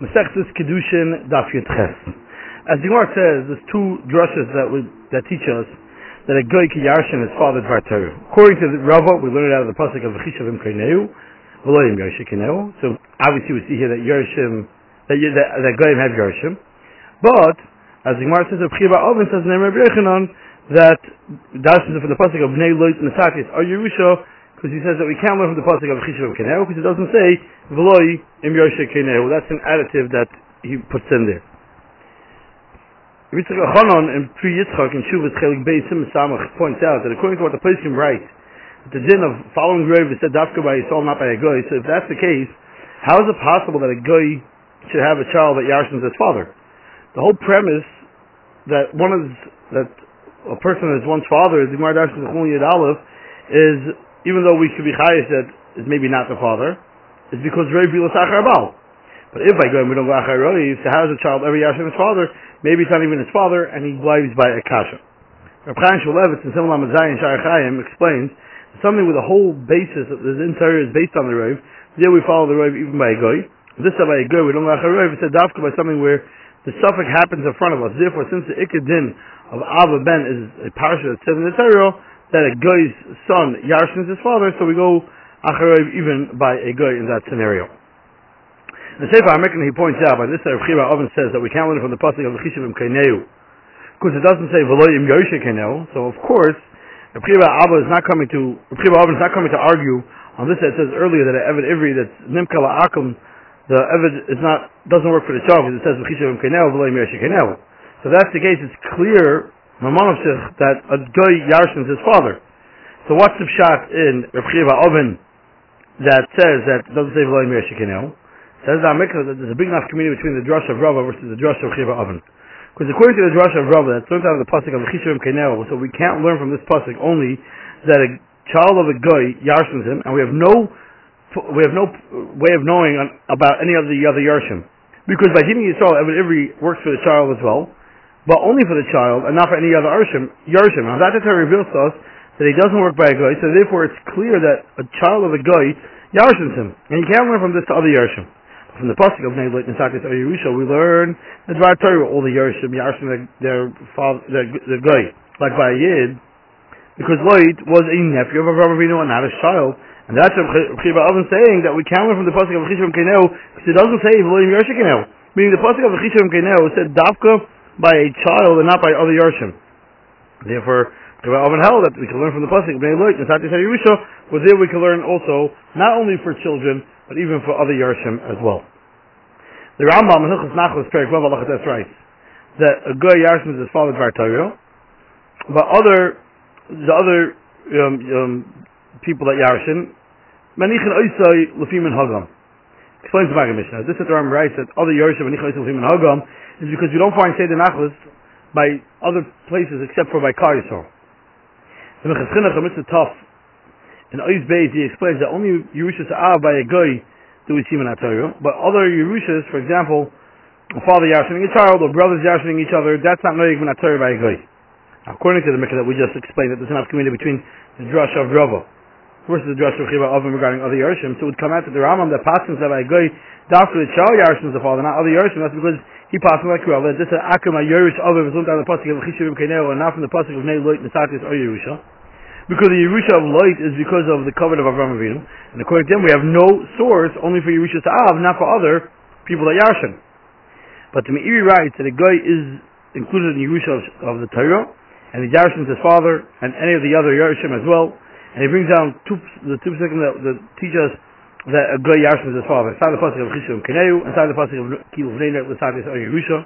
Masechtus Kiddushin Daf Yud Ches. As the Gemara says, there's two drushes that would, that teach us that a goy kiyarshin is father Dvar Torah. According to the Rava, we learned out of the pasuk of V'chishavim Kaineu, V'loyim Yarshim So obviously we see here that Yarshim, that, that, that goyim have Yarshim. But, as the Gemara says, the B'chiva Oven says in Rabbi Yechanan, that that's from the pasuk of Bnei Loit Nesatis, are Yerusha, because he says that we can't learn from the pasuk of Chishav Keneu because it doesn't say V'loi im Yoshe Keneu. That's an additive that he puts in there. Yitzchak Achanon in Pri Yitzchak in Shuvas Chelik Beis Sim Samach points out that according to what the Pesachim write, the din of following grave is said dafka by Yisrael, not by a goy. So if that's the case, how is it possible that a goy should have a child that yarshins his father? The whole premise that one is that a person is one's father, the Gemara Darshan Yud Aleph, is even though we should be chayish that is maybe not the father, is because Rei Bilas Achar Bal. But if I go and we don't go Achar Rei, so how is a child ever Yashem his father? Maybe it's not even his father, and he lives by a kasha. Rav Chaim Shmulevitz in Simon Lamazayin Shar Chaim explains something with a whole basis of the entire is based on the Rav. There we follow the Rav even by a goy. This time by a goy, we don't go Achar. It's said dafka by something where the suffix happens in front of us. Therefore, since the Ikadin of Abba Ben is a parsha that says in the Torah, that a guy's son yarshins his father, so we go acharev even by a guy in that scenario. The Sefer American he points out by this Rav Chira Oven says that we can't learn from the pasuk of the Chishivim Kaineu because it doesn't say Veloyim Yoshe Kaineu. So of course, Rav Chira Abba is not coming to Rav Chira Oven is not coming to argue on this. That says earlier that an Evid Ivri that's Nimka Akum the Evid is not doesn't work for the child because it says Chishivim Kaineu Veloyim Yoshe Kaineu. So that's the case. It's clear Mamonavshich that a goy yarshins his father. So what's the shot in Rav Oven that says that doesn't say V'loim Yeshikinel? Says the Amikra that there's a big enough community between the drush of Rava versus the drush of Chiva Oven. Because according to the drush of Rava, that's learned out of the pasuk of Chishivim Kenel, so we can't learn from this pasuk only that a child of a guy yarshins him, and we have no we have no way of knowing about any of the other yarshim. Because by hitting Yisrael, every works for the child as well but only for the child and not for any other Arshim, Yarshim. Now that Torah reveals to us that he doesn't work by a guy, so therefore it's clear that a child of a guy Yarshims him. And you can't learn from this to other Yarshim. From the Pasuk of Nebulit and Sakis or we learn the Dvar Torah, all the Yarshim, Yarshim, their, father, their guy, like by a Yid, because Loit was a nephew of Avraham and not a child. And that's what Chiba Oven saying that we can't learn from the Pasuk of Chishim Keneu, because it doesn't say V'loim Yarshim Keneu. Meaning the Pasuk of Chishim Keneu said Davka by a child and not by other Yarshim. Therefore, Oven held that we can learn from the pasuk Bnei Loit and Sati Yerusha, where there we can learn also not only for children but even for other Yarshim as well. The Rambam in Hilchos Nachos Perik Vav that's right. That a Goy Yarshim is his father Dvar Torah, but other the other um, um, people that Yarshim, Manichin Oisai Lefim and Hagam. Explains the Maggid Mishnah. This is the Rambam writes that other Yarshim Manichin Oisai Lefim and Hagam is because you don't find Seder Nachlas by other places except for by Kar Yisrael. The Minchas Chinuch Mitzvah Tov in Oiz Beis he explains that only Yerusha Sa'av by a guy do we see in Torah, but other Yerushas, for example, a father yashining a child or brothers yashining each other, that's not noyig min Torah by a guy. According to the Mikvah that we just explained, that there's enough community between the drush of Rava versus the drush of Chiva Avim regarding other Yerushim, so it would come out that the Rambam that passes that by a guy, after the child Yerushim is the father, not other Yerushim, that's because he passed like Rava. This is Akum Yerush Aviv is on the pasuk of Chishivim Kenero and not from the pasuk of Nei Loit Nesatis or Yerusha. Because the Yerusha of Loit is because of the covenant of Avram Avinu, and according to him, we have no source only for Yerusha to Av, not for other people that Yarshin. But the Meiri writes that a guy is included in Yerusha of, of the Torah, and the Yarshin is his father, and any of the other Yarshim as well. And he brings down two, the two seconds that, that teach us that a goy yarshim is his father. Inside the pasuk of Chishim Keneu, inside the pasuk of Kilu Vneiner, L'Sadis or Yerusha.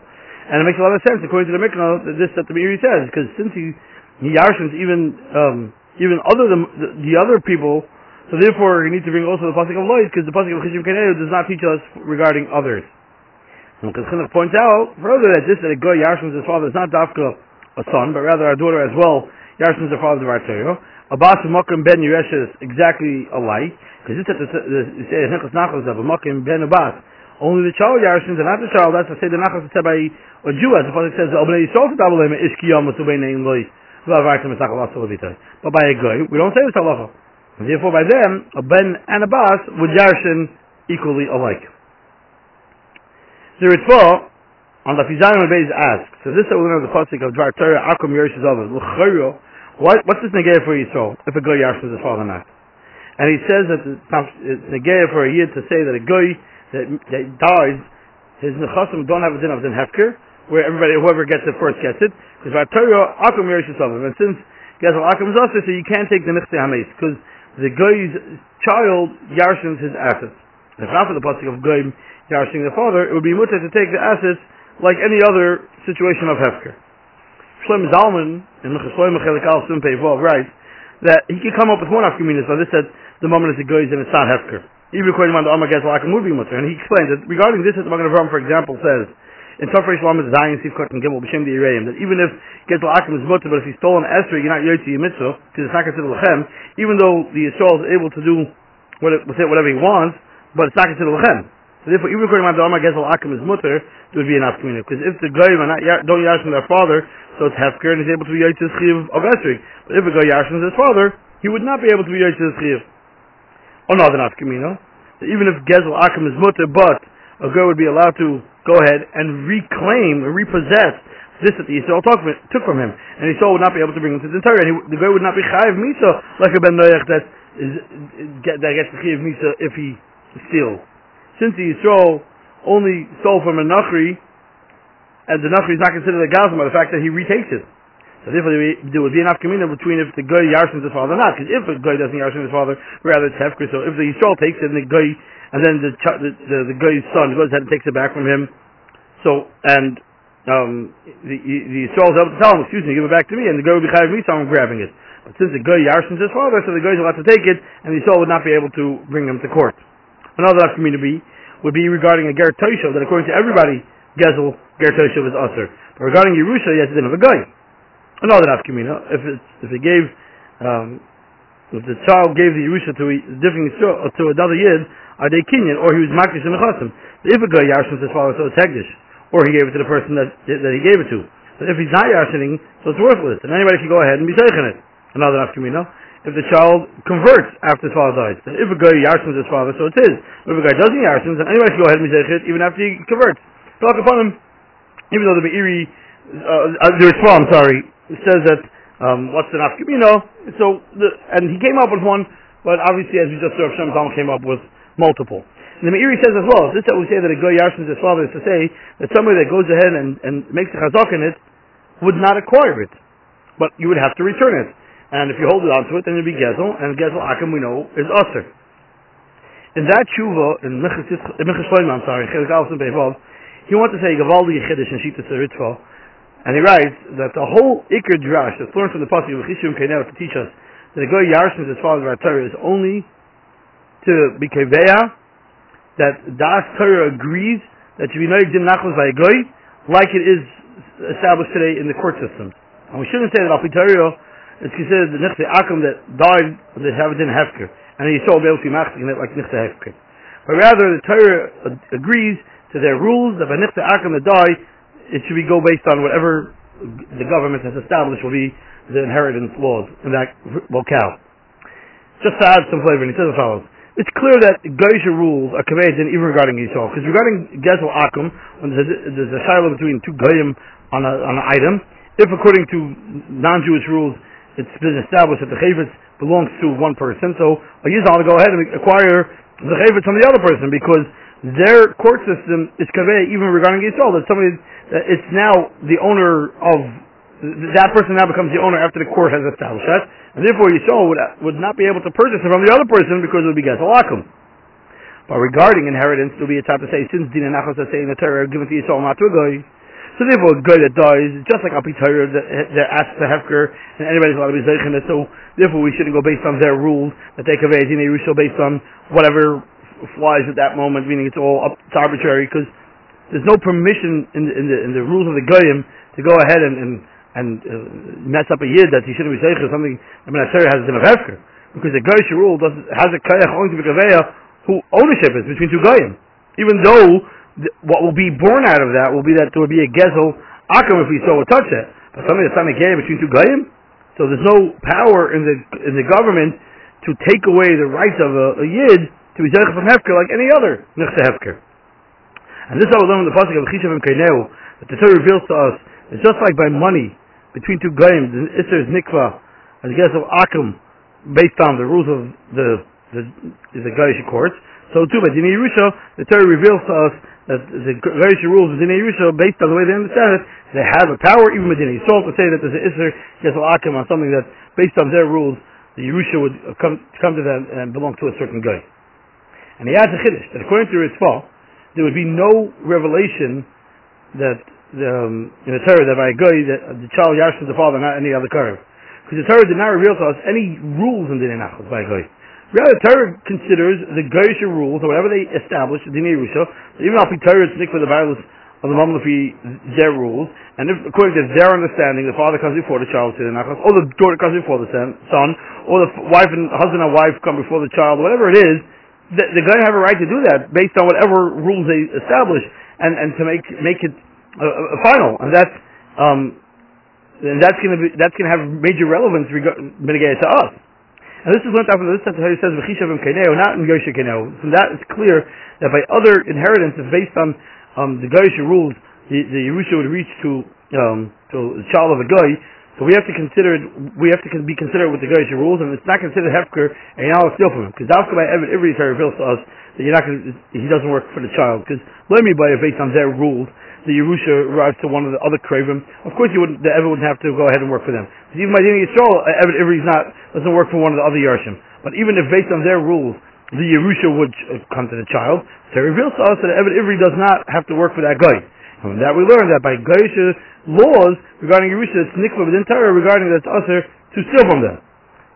And it makes a lot of sense according to the Mikra that this that the Meiri says, because since he, yarshims even um, even other than the, the, other people, so therefore he needs to bring also the pasuk of Lois, because the pasuk of Chishim Keneu does not teach us regarding others. And because Chinuch points out further that this that a goy yarshims his father is not dafka a son, but rather our daughter as well yarshims her father of our Abbas and Makrim ben Yeresh is exactly alike. Because this is the say Hechas Nachos of a Makim ben Abbas. Only the child Yarshins and not the child. That's to say the Nachos said by a Jew, as the Pasuk says, "Obnei Yisrael to double him ish kiyam to be named loy." But by a guy, we don't say this halacha. Therefore, by them, a ben and a bas would yarshin equally alike. The Ritva, on the Fizayim Beis asks, so this is the pasuk of Dvar Torah, Akum Yerush Zavah, L'chayro, what, what's this negaya for Yisrael, if a guy yarshes his father not? And he says that it's negaya for a yid to say that a guy that, that dies, his nechasim don't have a din of din hefker, where everybody, whoever gets it first gets it, because Dvar Torah, Akum Zavah, and since Gezel Akum is also, so you can't take the Nichse Hameis, because the guy's child yarshins his assets. If not for the pasuk of goyim yarshing the father, it would be mutter to take the assets like any other situation of Hefker. Shlomo Zalman, in Mechasloim Mechelik Al Sim Pevov, writes that he could come up with one afkaminus, but this said the moment it's a goyim and it's not Hefker. Even according to the Akum would be mutter. And he explains that regarding this, the Magen Avram, for example, says, in Tafresh Lamed Zayin Sivkot and Gimel B'Shem the Ireim that even if Gezel Akim is mutter, but if he stole an Esrei, you're not Yotzi Mitzvah because it's not considered Lechem. Even though the Yisrael is able to do whatever he wants, but it's not considered Lechem. So therefore, even according to Amar Gezel Akim is mutter, there would be an Afkamina because if the Goyim are not don't yash their father, so it's Hefker and he's able to be Yotzi Chiv of Esrei. But if a Goy yashin his father, he would not be able to be Yotzi Chiv. Oh, no, the Afkamina. Even if Gezel Akim is mutter, but a girl would be allowed to go ahead and reclaim, and repossess this that the Yisrael took, from him. And Yisrael would not be able to bring him to the Torah. And he, the girl would not be chayiv misa like a ben noyach that, is, that gets the chayiv misa if he steals. Since the Yisrael only stole from a Nachri, and the Nachri is not considered a Gazma by the fact that he retakes it. So therefore, there would be an afkamina between if the guy yarshins his father or not. Because if the guy doesn't yarshin his father, rather it's hefker. So if the Yisrael takes it and the guy and then the the, the, the guy's son goes ahead and takes it back from him. So and um, the the is able to tell him, excuse me, give it back to me, and the guy would be chayav me, so I'm grabbing it. But since the guy yarshins his father, so the guy is allowed to take it, and the Yisrael would not be able to bring him to court. Another be would be regarding a ger toisha that according to everybody, gezel ger toisha was usher. But regarding Yerusha, he has din of a guy. Another afkamina, uh, if it if he gave um, if the child gave the Yerusha to a different uh, to another yid, are they kinyan, or he was makish in the If a guy yarshins his father, so it's hegdish, or he gave it to the person that that he gave it to. But if he's not yarshining, so it's worthless, and anybody can go ahead and be zeichen it. Another afkamina. If the child converts after his father dies, then if a guy yarshins his father, so it's his. But if a guy doesn't yarshins, then anybody can go ahead and it, even after he converts. Talk upon him, even though the Be'iri, uh, uh, the Rishwa, sorry, says that um, what's the nafkamino? So, the, and he came up with one, but obviously, as we just saw, Shem Zalman came up with multiple. And the Meiri says as well, this that we say that a goy yarshins his father is to say that somebody that goes ahead and, and makes a chazak in it would not acquire it, but you would have to return it. And if you hold it onto it, then it'll be gezel, and gezel akim we know is usher. In that tshuva, in Minchas I'm sorry, Beivov, he wants to say Gavaldi Yechiddish and Shita Tzeritzvah, and he writes that the whole Iker Drash that's learned from the Pasuk of Chishim Keinel to teach us that a goy yarshins his father Torah is only to be keveya that Das Torah agrees that should be noig din nachos by a goy like it is established today in the court systems. And we shouldn't say that Alpi Torah is considered the Nichte Akum that died that have it in Hefker. And he saw be able to be machzik in it like Nichte Hefker. But rather the Torah agrees to their rules that by Nichte Akum that die, it should be go based on whatever the government has established will be the inheritance laws in that locale. Just to add some flavor, and he says as follows it's clear that Geisha rules are conveyed in even regarding Yisrael. Because regarding Gezel Akum, when there's a, there's a shiloh between two Goyim on, on an item, if according to non-Jewish rules, it's been established that the Chavetz belongs to one person, so a Yisrael to go ahead and acquire the Chavetz from the other person because their court system is conveyed even regarding Yisrael, that somebody, that it's now the owner of that person now becomes the owner after the court has established that, and therefore Yisrael would, would not be able to purchase it from the other person because it would be Gesalakum. But regarding inheritance, there will be a type to say, since Dina Nachos are saying the Torah given to Yisrael not to a so therefore a guy that dies, just like Api Torah, they're asked to Hefker, and anybody's allowed to be Zeichen so therefore we shouldn't go based on their rules that they convey Dina Yisrael based on whatever flies at that moment, meaning it's all up, it's arbitrary, because there's no permission in the, in the, in the rules of the Goyim to go ahead and, and and uh, mess up a yid that he shouldn't be or something. I mean, Asher has a din of hefker because the Goyish rule doesn't, has a kayach only to be who ownership is between two goyim. Even though what will be born out of that will be that there will be a gezel akum if we so would touch it, but something that's not a between two goyim. So there's no power in the in the government to take away the rights of a, a yid to be zeich from hefker like any other nechse hefker. And this is how we learn in the pasuk of Chishavim Kaineu, that the Torah reveals to us that just like by money between two goyim, the Isser is nikva, and the of Akum, based on the rules of the the, the Goyish courts. So too by Dini Yerusha, the Torah reveals to us that the various rules of Dini Yerusha, based on the way they understand it, they have a power even with Dini Yisrael to say that there's an Isser Gesel Akim on something that, based on their rules, the Yerusha would come come to them and belong to a certain guy. And he adds a chiddush that according to Ritva, there would be no revelation that um, in the Torah that by a guy that the child yashes the father, not any other curve. Because the Torah did not reveal to us any rules in Dinei Nachos by a guy. Rather, the Torah considers the Goyish rules, or whatever they establish, the Dinei Yerusha, even if the Torah is for the violence of the Mamlufi, their rules, and if, according to their understanding, the father comes before the child, to the nachas, or the daughter comes before the son, or the wife and husband and wife come before the child, whatever it is, they're going to have a right to do that based on whatever rules they establish, and, and to make make it a, a final, and that's um, and that's going to be that's going to have major relevance mitigated to us. And this is learned after this how he says says v'chishavim keneo, not in Yosha keneo. From that it's clear that by other inheritances based on um, the Goyish rules, the, the Yerusha would reach to um, to the child of a guy. So we have to consider we have to be considered with the Goyish rules, and it's not considered hefker and you're not steal from him because that's by Evan Ivri reveals to us that you're not going he doesn't work for the child because let me buy it based on their rules the Yerusha arrives to one of the other Kravim, of course you wouldn't, the Evan wouldn't have to go ahead and work for them. Because even by Dini Yisrael, Evan Ivri's not, doesn't work for one of the other Yarshim. But even if based on their rules, the Yerusha would come to the child, so it reveals to us that Evan Ivri does not have to work for that guy. And from that we learn that by Goyisha laws regarding Yerusha, it's Nikva within Torah regarding that it's usher to steal from them.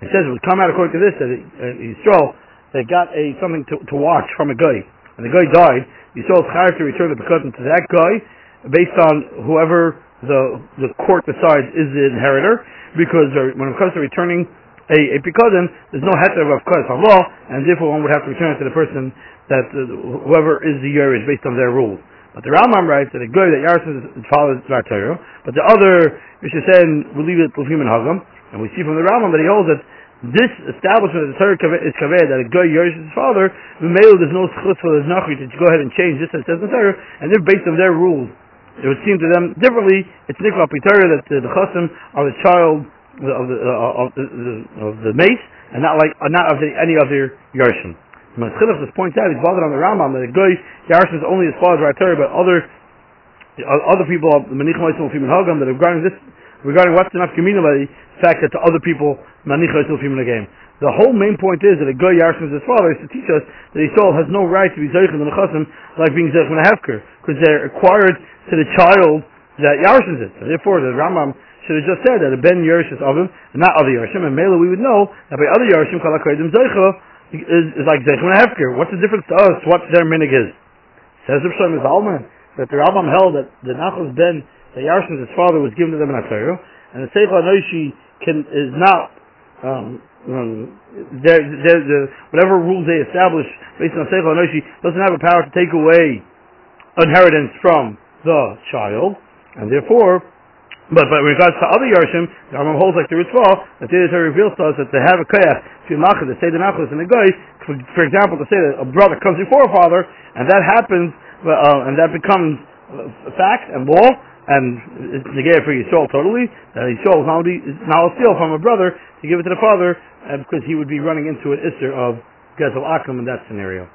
It says it would come out according to this that uh, Yisrael, they got a something to, to watch from a guy. And the guy died, Yisrael's chayav to return the pekutim to that guy, based on whoever the the court decides is the inheritor, because when it comes to returning a, a pikodim, there's no heter of kodesh law, and therefore one would have to return it to the person that uh, whoever is the year based on their rules. But the Rambam writes that a guy that Yarson follows not Torah, but the other Rishasen will leave it to human hagam, and we see from the Rambam that he holds that this establishment of the Torah is kaveh that a guy Yerush his father, the male there's no schutz for the nachri to go ahead and change this as says the Torah, and they're based on their rules it would seem to them differently. It's nikva pitara that uh, the chasim are the child of the uh, of, the, of the mace, and not like uh, not of the, any other yarshim. Maschilach just points out he's bothered on the Rambam that the guy yarshim is only as far as right but other uh, other people manichim hagam that regarding this regarding what's enough the fact that to other people manichim game. The whole main point is that a guy yarshim his father is to teach us that soul has no right to be zeichin in the chasim like being zeichin in a hefker because they're acquired to the child that Yarshins it. So therefore, the Rambam should have just said that a ben Yerush is of him, and not other Yerushim. And Mela, we would know that by other Yerushim, Kol HaKodim Zeicha is, is like Zeicha and Hefker. What's the difference to us? What their minig is? Says the Shem Zalman that the Rambam held that the Nachos ben the Yarshins, his father, was given to them in Atayru, and the Seicha Noishi can is not. Um, um, they're, they're, the, whatever rules they establish based on Seichel Anoshi doesn't have a power to take away inheritance from the child, and therefore, but, but in regards to other Yarshim, the Rambam holds like the Ritva, that the Torah reveals to us that they have a kayach to machad, to say the nachos and the guy, for, for, example, to say that a brother comes before a father, and that happens, uh, and that becomes a fact and law, and it's negated for Yisrael totally, that Yisrael is not, is not steal from a brother to give it to the father, uh, because he would be running into an Isser of Gezel Akum in that scenario.